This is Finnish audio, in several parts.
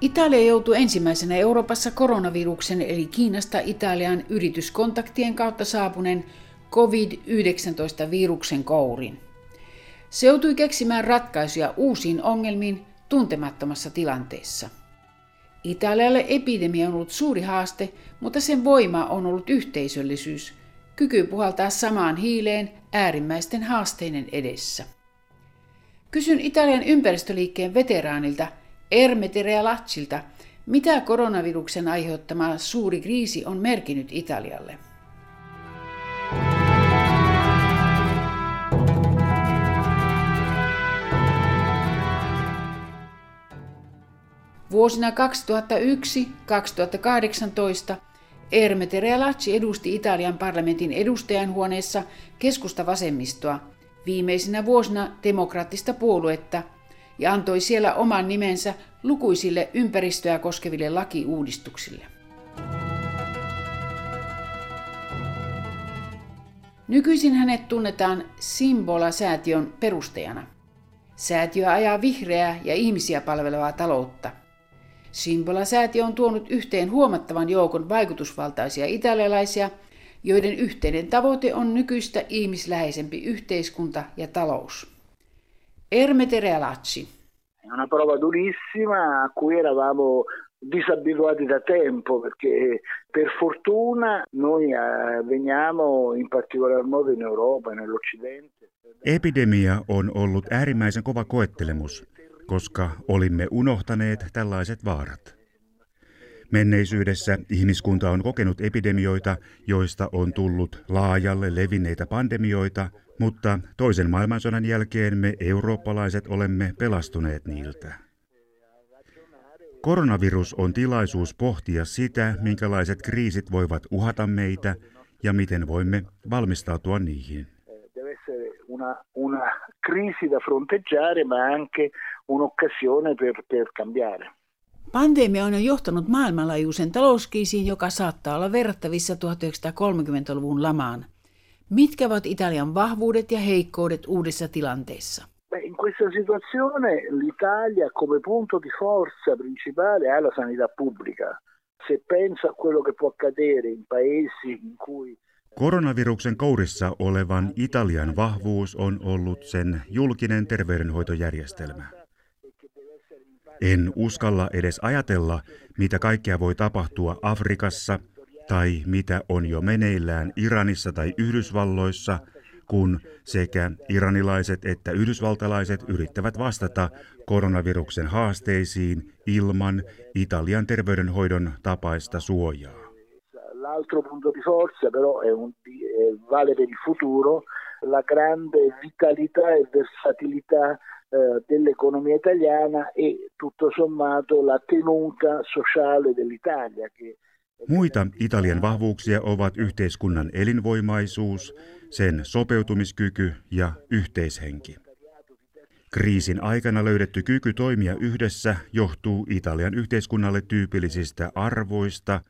Italia joutui ensimmäisenä Euroopassa koronaviruksen eli Kiinasta Italian yrityskontaktien kautta saapuneen COVID-19-viruksen kourin. Se joutui keksimään ratkaisuja uusiin ongelmiin tuntemattomassa tilanteessa. Italialle epidemia on ollut suuri haaste, mutta sen voima on ollut yhteisöllisyys, kyky puhaltaa samaan hiileen äärimmäisten haasteiden edessä. Kysyn Italian ympäristöliikkeen veteraanilta – Ermete Realacilta, mitä koronaviruksen aiheuttama suuri kriisi on merkinnyt Italialle? Vuosina 2001-2018 Ermete Realacci edusti Italian parlamentin edustajanhuoneessa keskusta vasemmistoa, viimeisinä vuosina demokraattista puoluetta – ja antoi siellä oman nimensä lukuisille ympäristöä koskeville lakiuudistuksille. Nykyisin hänet tunnetaan Simbola-säätiön perustajana. Säätiö ajaa vihreää ja ihmisiä palvelevaa taloutta. Simbola-säätiö on tuonut yhteen huomattavan joukon vaikutusvaltaisia italialaisia, joiden yhteinen tavoite on nykyistä ihmisläheisempi yhteiskunta ja talous. Ermete Realacci. È una prova durissima a cui eravamo disabituati da tempo perché per fortuna noi eh, veniamo in particolar modo in Europa e nell'Occidente. Epidemia on ollut äärimmäisen kova koettelemus, koska olimme unohtaneet tällaiset vaarat. Menneisyydessä ihmiskunta on kokenut epidemioita, joista on tullut laajalle levinneitä pandemioita – mutta toisen maailmansodan jälkeen me eurooppalaiset olemme pelastuneet niiltä. Koronavirus on tilaisuus pohtia sitä, minkälaiset kriisit voivat uhata meitä ja miten voimme valmistautua niihin. Una, una crisi da fronteggiare, ma anche un'occasione per, per cambiare. Pandemia on jo johtanut maailmanlaajuisen talouskriisiin, joka saattaa olla verrattavissa 1930-luvun lamaan – Mitkä ovat Italian vahvuudet ja heikkoudet uudessa tilanteessa? In questa situazione l'Italia come punto di forza principale ha la sanità pubblica. Se pensa a quello che può accadere in paesi in cui Koronaviruksen kourissa olevan Italian vahvuus on ollut sen julkinen terveydenhoitojärjestelmä. En uskalla edes ajatella, mitä kaikkea voi tapahtua Afrikassa – tai mitä on jo meneillään Iranissa tai Yhdysvalloissa, kun sekä iranilaiset että yhdysvaltalaiset yrittävät vastata koronaviruksen haasteisiin ilman Italian terveydenhoidon tapaista suojaa. L'altro punto di forza però è un, vale per il futuro la grande vitalità e versatilità eh, dell'economia italiana e tutto sommato la tenuta sociale dell'Italia che Muita Italian vahvuuksia ovat yhteiskunnan elinvoimaisuus, sen sopeutumiskyky ja yhteishenki. Kriisin aikana löydetty kyky toimia yhdessä johtuu Italian yhteiskunnalle tyypillisistä arvoista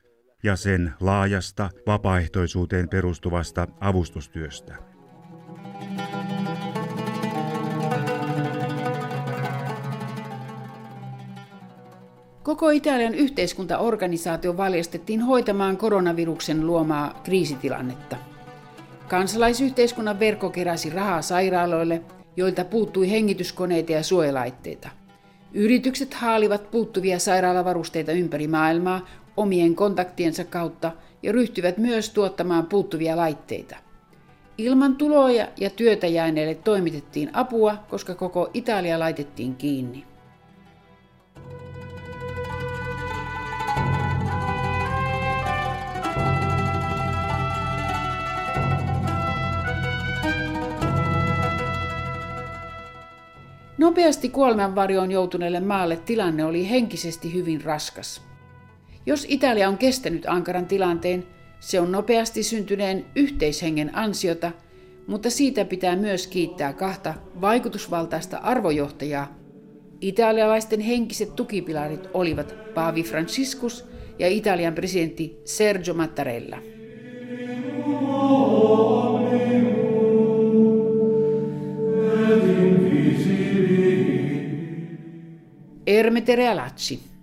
ja sen laajasta vapaaehtoisuuteen perustuvasta avustustyöstä. Koko Italian yhteiskuntaorganisaatio valjastettiin hoitamaan koronaviruksen luomaa kriisitilannetta. Kansalaisyhteiskunnan verkko keräsi rahaa sairaaloille, joilta puuttui hengityskoneita ja suojelaitteita. Yritykset haalivat puuttuvia sairaalavarusteita ympäri maailmaa omien kontaktiensa kautta ja ryhtyivät myös tuottamaan puuttuvia laitteita. Ilman tuloja ja työtä jääneille toimitettiin apua, koska koko Italia laitettiin kiinni. Nopeasti kuolemanvarjoon joutuneelle maalle tilanne oli henkisesti hyvin raskas. Jos Italia on kestänyt ankaran tilanteen, se on nopeasti syntyneen yhteishengen ansiota, mutta siitä pitää myös kiittää kahta vaikutusvaltaista arvojohtajaa, Italialaisten henkiset tukipilarit olivat Paavi Franciscus ja Italian presidentti Sergio Mattarella. Ermete Realacci.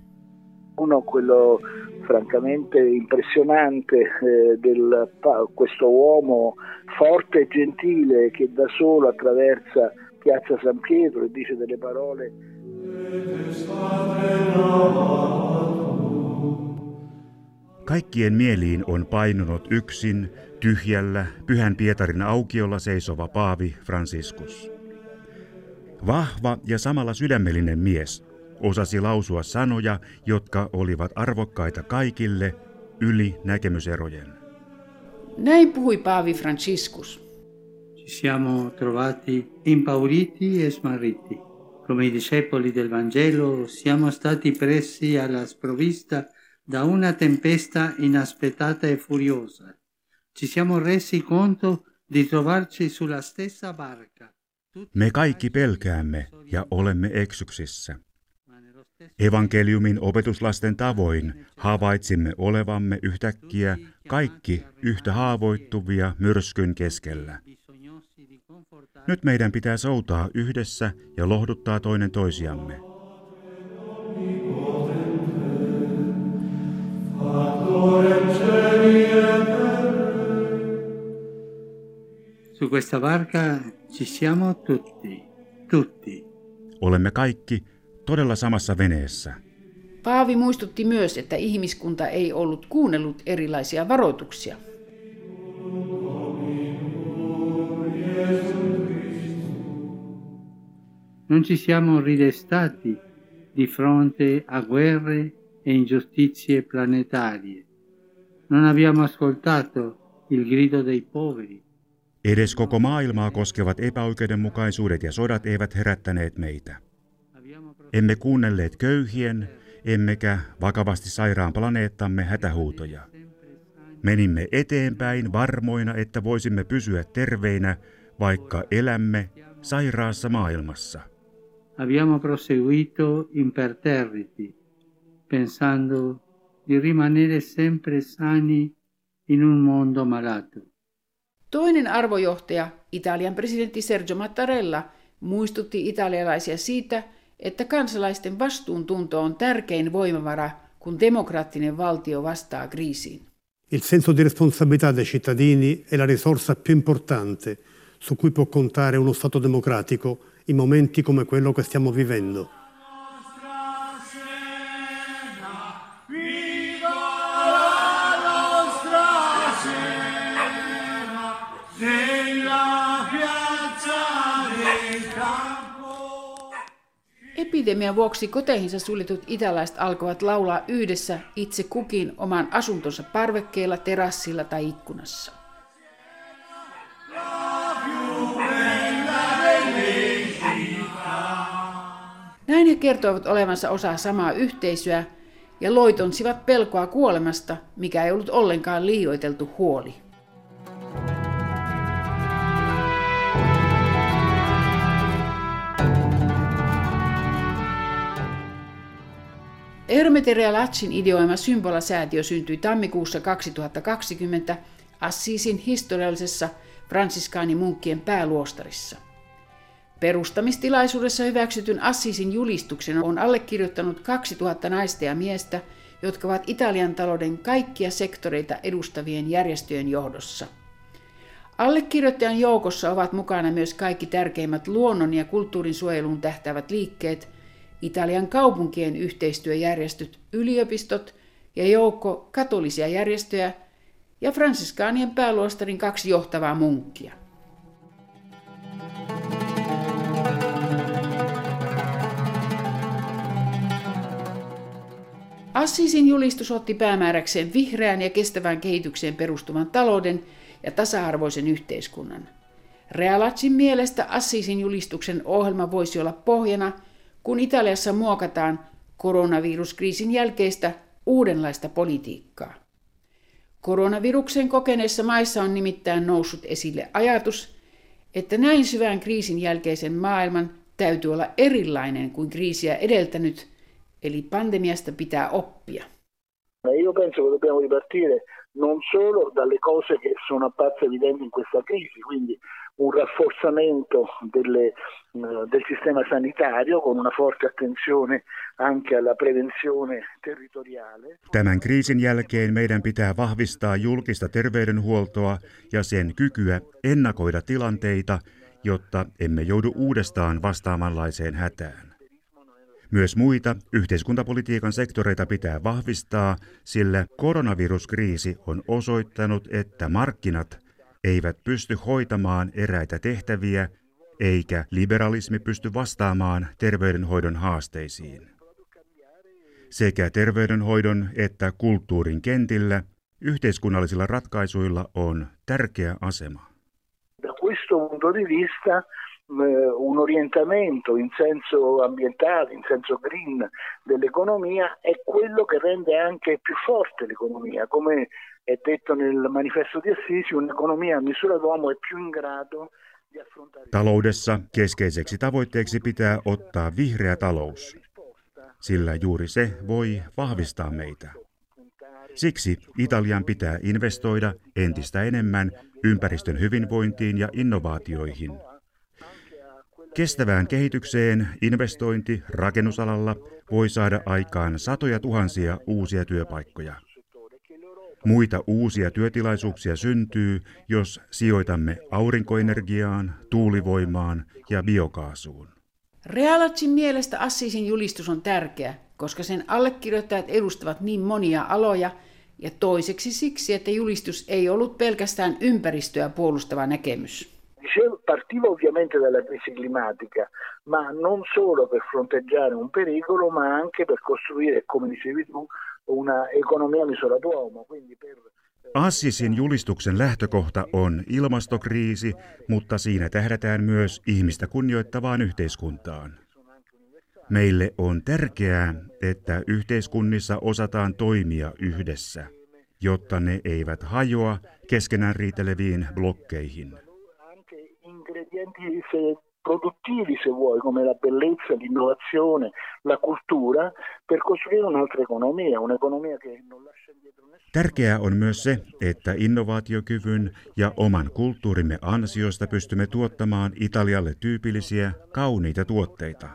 Uno quello francamente impressionante eh, del questo uomo forte e gentile che da solo attraversa Piazza San Pietro e dice delle parole Kaikkien mieliin on painunut yksin tyhjällä Pyhän Pietarin aukiolla seisova Paavi Franciscus. Vahva ja samalla sydämellinen mies osasi lausua sanoja, jotka olivat arvokkaita kaikille yli näkemyserojen. Näin puhui Paavi Franciscus. Ci siamo trovati impauriti e smarriti. Come i discepoli del Vangelo siamo stati presi alla sprovvista da una tempesta inaspettata e furiosa. Ci siamo resi conto di trovarci sulla stessa barca. Me kaikki pelkäämme ja olemme eksyksissä. Evankeliumin opetuslasten tavoin havaitsimme olevamme yhtäkkiä kaikki yhtä haavoittuvia myrskyn keskellä. Nyt meidän pitää soutaa yhdessä ja lohduttaa toinen toisiamme. Su questa barca ci siamo tutti, tutti. Olemme kaikki todella samassa veneessä. Paavi muistutti myös, että ihmiskunta ei ollut kuunnellut erilaisia varoituksia. Non ci siamo ridestati di fronte a guerre e ingiustizie planetarie. Non abbiamo ascoltato il grido dei poveri. Edes koko maailmaa koskevat epäoikeudenmukaisuudet ja sodat eivät herättäneet meitä. Emme kuunnelleet köyhien, emmekä vakavasti sairaan planeettamme hätähuutoja. Menimme eteenpäin varmoina, että voisimme pysyä terveinä, vaikka elämme sairaassa maailmassa. Abbiamo proseguito imperterriti, pensando di rimanere sempre sani in un mondo malato. Toinen arvojohtaja, Italian presidentti Sergio Mattarella, muistutti italialaisia siitä, että kansalaisten vastuuntunto on tärkein voimavara, kun demokraattinen valtio vastaa kriisiin. Il senso di responsabilità dei cittadini è la risorsa più importante su cui può contare uno Stato democratico in momenti come quello che stiamo vivendo. Epidemian vuoksi koteihinsa suljetut italaiset alkoivat laulaa yhdessä itse kukin oman asuntonsa parvekkeella, terassilla tai ikkunassa. Näin he kertoivat olevansa osa samaa yhteisöä ja loitonsivat pelkoa kuolemasta, mikä ei ollut ollenkaan liioiteltu huoli. Ermete Realacin ideoima Symbola-säätiö syntyi tammikuussa 2020 Assisin historiallisessa fransiskaanimunkkien pääluostarissa. Perustamistilaisuudessa hyväksytyn Assisin julistuksen on allekirjoittanut 2000 naista ja miestä, jotka ovat Italian talouden kaikkia sektoreita edustavien järjestöjen johdossa. Allekirjoittajan joukossa ovat mukana myös kaikki tärkeimmät luonnon ja kulttuurin suojeluun tähtävät liikkeet, Italian kaupunkien yhteistyöjärjestöt, yliopistot ja joukko katolisia järjestöjä ja fransiskaanien pääluostarin kaksi johtavaa munkkia. Assisin julistus otti päämääräkseen vihreään ja kestävään kehitykseen perustuvan talouden ja tasa-arvoisen yhteiskunnan. Realacin mielestä Assisin julistuksen ohjelma voisi olla pohjana, kun Italiassa muokataan koronaviruskriisin jälkeistä uudenlaista politiikkaa. Koronaviruksen kokeneissa maissa on nimittäin noussut esille ajatus, että näin syvän kriisin jälkeisen maailman täytyy olla erilainen kuin kriisiä edeltänyt, eli pandemiasta pitää oppia. Io penso che dobbiamo ripartire non solo dalle cose che sono apparse evidenti in questa crisi, quindi un rafforzamento delle, eh, del sistema sanitario con una forte attenzione anche alla prevenzione territoriale. Tämän kriisin jälkeen meidän pitää vahvistaa julkista terveydenhuoltoa ja sen kykyä ennakoida tilanteita, jotta emme joudu uudestaan vastaamanlaiseen hätään. Myös muita yhteiskuntapolitiikan sektoreita pitää vahvistaa, sillä koronaviruskriisi on osoittanut, että markkinat eivät pysty hoitamaan eräitä tehtäviä, eikä liberalismi pysty vastaamaan terveydenhoidon haasteisiin. Sekä terveydenhoidon että kulttuurin kentillä yhteiskunnallisilla ratkaisuilla on tärkeä asema. Da questo punto di vista un orientamento in senso ambientale, in senso green dell'economia è quello che rende anche più forte l'economia. Come è detto nel manifesto di Assisi, un'economia a misura d'uomo è più in grado di affrontare... Taloudessa keskeiseksi tavoitteeksi pitää ottaa vihreä talous, sillä juuri se voi vahvistaa meitä. Siksi Italian pitää investoida entistä enemmän ympäristön hyvinvointiin ja innovaatioihin – Kestävään kehitykseen investointi rakennusalalla voi saada aikaan satoja tuhansia uusia työpaikkoja. Muita uusia työtilaisuuksia syntyy, jos sijoitamme aurinkoenergiaan, tuulivoimaan ja biokaasuun. Realatsin mielestä Assisin julistus on tärkeä, koska sen allekirjoittajat edustavat niin monia aloja, ja toiseksi siksi, että julistus ei ollut pelkästään ympäristöä puolustava näkemys. Dicevo, partiva ovviamente dalla crisi climatica, ma non solo per fronteggiare un pericolo, ma anche per costruire, come dicevi tu, una economia misura d'uomo. Per eh, Assisin julistuksen lähtökohta on ilmastokriisi, mutta siinä tähdätään myös ihmistä kunnioittavaan yhteiskuntaan. Meille on tärkeää, että yhteiskunnissa osataan toimia yhdessä, jotta ne eivät hajoa keskenään riiteleviin blokkeihin ingredienti se produttivi, se vuoi, come la bellezza, l'innovazione, la cultura, per costruire un'altra economia, un'economia che non lascia indietro nessuno. Tärkeää on myös se, että innovaatiokyvyn ja oman kulttuurimme ansiosta pystymme tuottamaan Italialle tyypillisiä, kauniita tuotteita.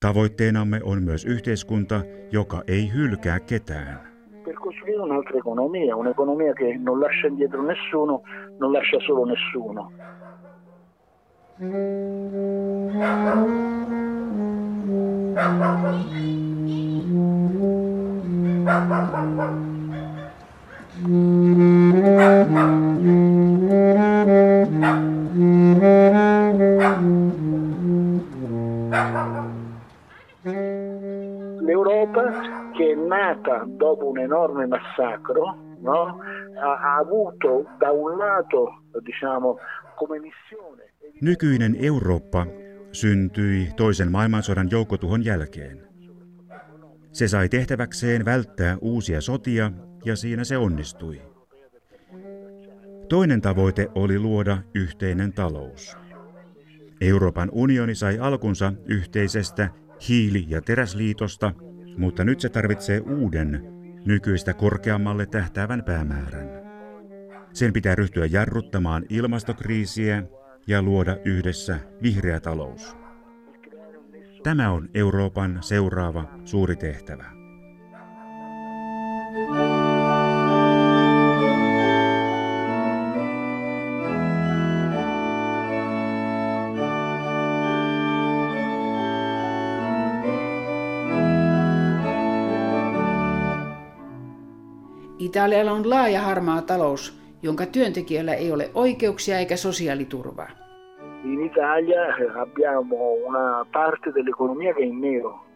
Tavoitteenamme on myös yhteiskunta, joka ei hylkää ketään. Per costruire un'altra economia, un'economia che non lascia indietro nessuno, non lascia solo nessuno. L'Europa che è nata dopo un enorme massacro no? ha, ha avuto da un lato diciamo, come missione Nykyinen Eurooppa syntyi toisen maailmansodan joukkotuhon jälkeen. Se sai tehtäväkseen välttää uusia sotia ja siinä se onnistui. Toinen tavoite oli luoda yhteinen talous. Euroopan unioni sai alkunsa yhteisestä hiili- ja teräsliitosta, mutta nyt se tarvitsee uuden, nykyistä korkeammalle tähtäävän päämäärän. Sen pitää ryhtyä jarruttamaan ilmastokriisiä ja luoda yhdessä vihreä talous. Tämä on Euroopan seuraava suuri tehtävä. Italialla on laaja harmaa talous, jonka työntekijöillä ei ole oikeuksia eikä sosiaaliturvaa. In Italia abbiamo una parte dell'economia che è in nero,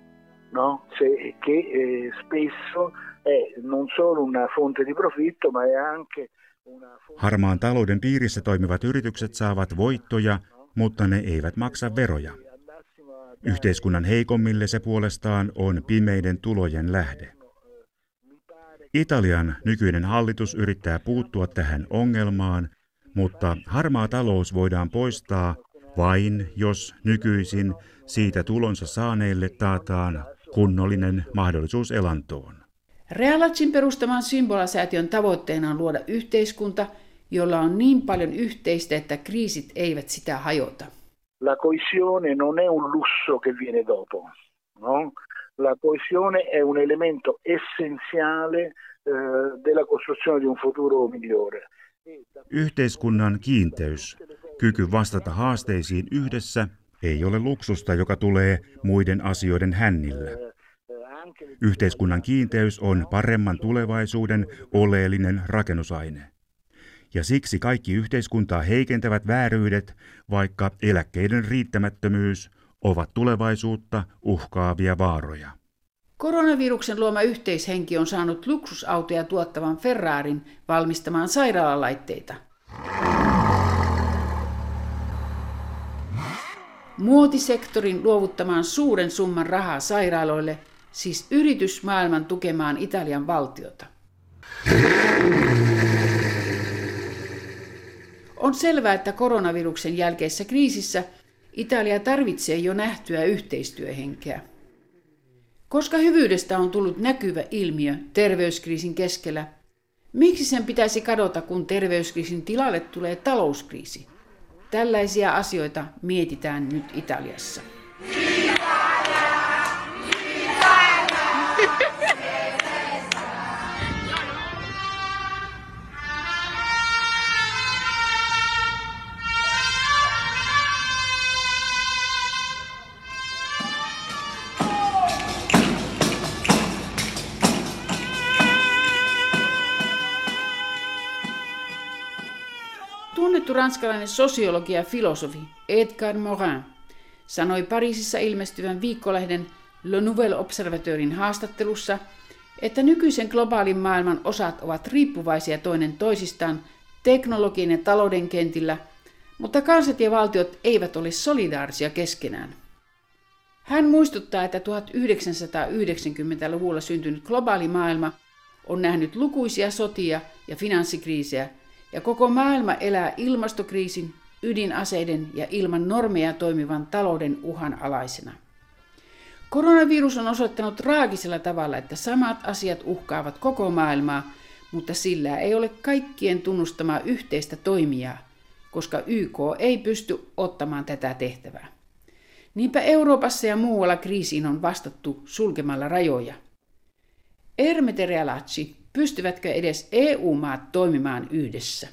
no? Se, che eh, spesso è non solo una fonte di profitto, ma è anche una fonte... Harmaan talouden piirissä toimivat yritykset saavat voittoja, mutta ne eivät maksa veroja. Yhteiskunnan heikommille se puolestaan on pimeiden tulojen lähde. Italian nykyinen hallitus yrittää puuttua tähän ongelmaan, mutta harmaa talous voidaan poistaa vain, jos nykyisin siitä tulonsa saaneille taataan kunnollinen mahdollisuus elantoon. Realacin perustaman symbolasäätiön tavoitteena on luoda yhteiskunta, jolla on niin paljon yhteistä, että kriisit eivät sitä hajota. La coesione non è un lusso che viene dopo, no? La coesione è un elemento essenziale eh, della costruzione di un futuro migliore. Yhteiskunnan kiinteys, kyky vastata haasteisiin yhdessä, ei ole luksusta, joka tulee muiden asioiden hännillä. Yhteiskunnan kiinteys on paremman tulevaisuuden oleellinen rakennusaine. Ja siksi kaikki yhteiskuntaa heikentävät vääryydet, vaikka eläkkeiden riittämättömyys, ovat tulevaisuutta uhkaavia vaaroja. Koronaviruksen luoma yhteishenki on saanut luksusautoja tuottavan Ferrarin valmistamaan sairaalalaitteita. Muotisektorin luovuttamaan suuren summan rahaa sairaaloille, siis yritysmaailman tukemaan Italian valtiota. On selvää, että koronaviruksen jälkeisessä kriisissä Italia tarvitsee jo nähtyä yhteistyöhenkeä. Koska hyvyydestä on tullut näkyvä ilmiö terveyskriisin keskellä, miksi sen pitäisi kadota, kun terveyskriisin tilalle tulee talouskriisi? Tällaisia asioita mietitään nyt Italiassa. Tunnettu ranskalainen sosiologi ja filosofi Edgar Morin sanoi Pariisissa ilmestyvän viikkolehden Le Nouvel Observateurin haastattelussa, että nykyisen globaalin maailman osat ovat riippuvaisia toinen toisistaan teknologian ja talouden kentillä, mutta kansat ja valtiot eivät ole solidaarisia keskenään. Hän muistuttaa, että 1990-luvulla syntynyt globaali maailma on nähnyt lukuisia sotia ja finanssikriisejä – ja koko maailma elää ilmastokriisin, ydinaseiden ja ilman normeja toimivan talouden uhan alaisena. Koronavirus on osoittanut traagisella tavalla, että samat asiat uhkaavat koko maailmaa, mutta sillä ei ole kaikkien tunnustamaa yhteistä toimijaa, koska YK ei pysty ottamaan tätä tehtävää. Niinpä Euroopassa ja muualla kriisiin on vastattu sulkemalla rajoja. Ermete Realacci Pystyvätkö edes EU-maat toimimaan yhdessä?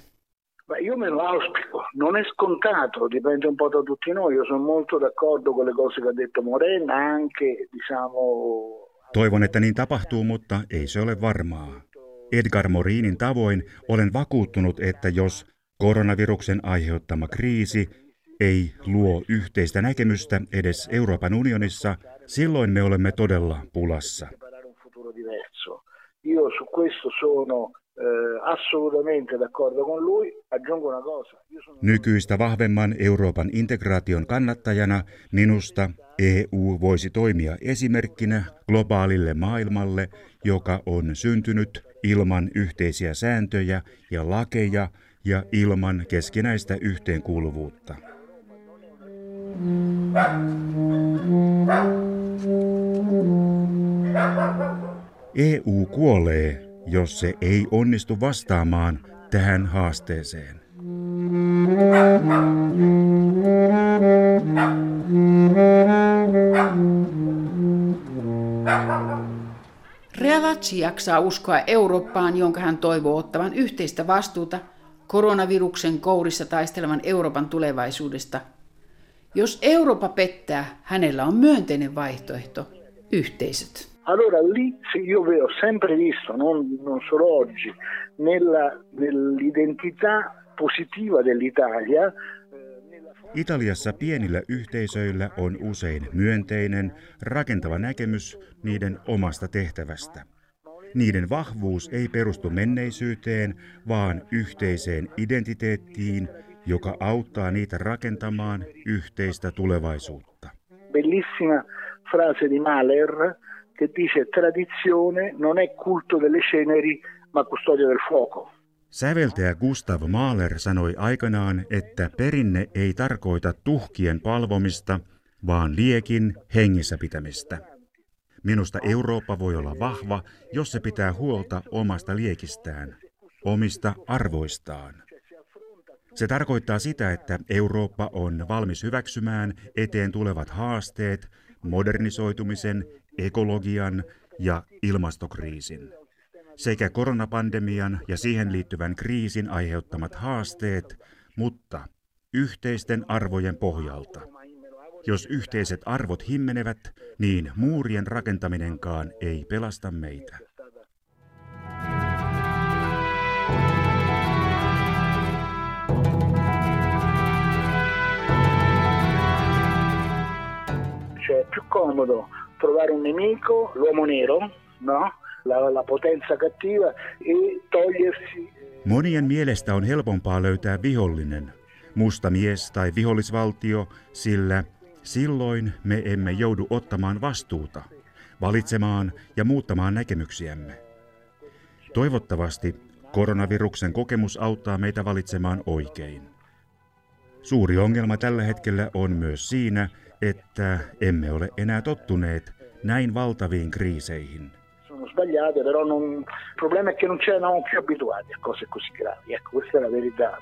Ma io me lo auspico, non è scontato, dipende un po' da tutti noi. Io sono molto d'accordo con le cose che ha detto Morena, anche diciamo... Toivon, että niin tapahtuu, mutta ei se ole varmaa. Edgar Morinin tavoin olen vakuuttunut, että jos koronaviruksen aiheuttama kriisi ei luo yhteistä näkemystä edes Euroopan unionissa, silloin me olemme todella pulassa. Io su questo sono eh, assolutamente d'accordo con lui. Aggiungo una cosa. Sono... Nykyistä vahvemman Euroopan integraation kannattajana minusta EU voisi toimia esimerkkinä globaalille maailmalle, joka on syntynyt ilman yhteisiä sääntöjä ja lakeja ja ilman keskinäistä yhteenkuuluvuutta. EU kuolee, jos se ei onnistu vastaamaan tähän haasteeseen. Realacci jaksaa uskoa Eurooppaan, jonka hän toivoo ottavan yhteistä vastuuta koronaviruksen kourissa taistelevan Euroopan tulevaisuudesta. Jos Eurooppa pettää, hänellä on myönteinen vaihtoehto, yhteisöt. Allora lì io ho sempre visto, non, non solo oggi, nella, nell'identità positiva dell'Italia. Italiassa pienillä yhteisöillä on usein myönteinen, rakentava näkemys niiden omasta tehtävästä. Niiden vahvuus ei perustu menneisyyteen, vaan yhteiseen identiteettiin, joka auttaa niitä rakentamaan yhteistä tulevaisuutta. Bellissima frase di Mahler, che dice tradizione non è culto delle ceneri, ma custodia del fuoco. Säveltäjä Gustav Mahler sanoi aikanaan, että perinne ei tarkoita tuhkien palvomista, vaan liekin hengissä pitämistä. Minusta Eurooppa voi olla vahva, jos se pitää huolta omasta liekistään, omista arvoistaan. Se tarkoittaa sitä, että Eurooppa on valmis hyväksymään eteen tulevat haasteet, modernisoitumisen, ekologian ja ilmastokriisin. Sekä koronapandemian ja siihen liittyvän kriisin aiheuttamat haasteet, mutta yhteisten arvojen pohjalta. Jos yhteiset arvot himmenevät, niin muurien rakentaminenkaan ei pelasta meitä. Cioè più comodo trovare un nemico, l'uomo nero, no? la, la potenza cattiva, e togliersi... Monien mielestä on helpompaa löytää vihollinen, musta mies tai vihollisvaltio, sillä silloin me emme joudu ottamaan vastuuta, valitsemaan ja muuttamaan näkemyksiämme. Toivottavasti koronaviruksen kokemus auttaa meitä valitsemaan oikein. Suuri ongelma tällä hetkellä on myös siinä, että emme ole enää tottuneet näin valtaviin kriiseihin. Sono sbagliate, però non... il problema è che non c'erano più abituati a cose così gravi. Ecco, questa è la verità.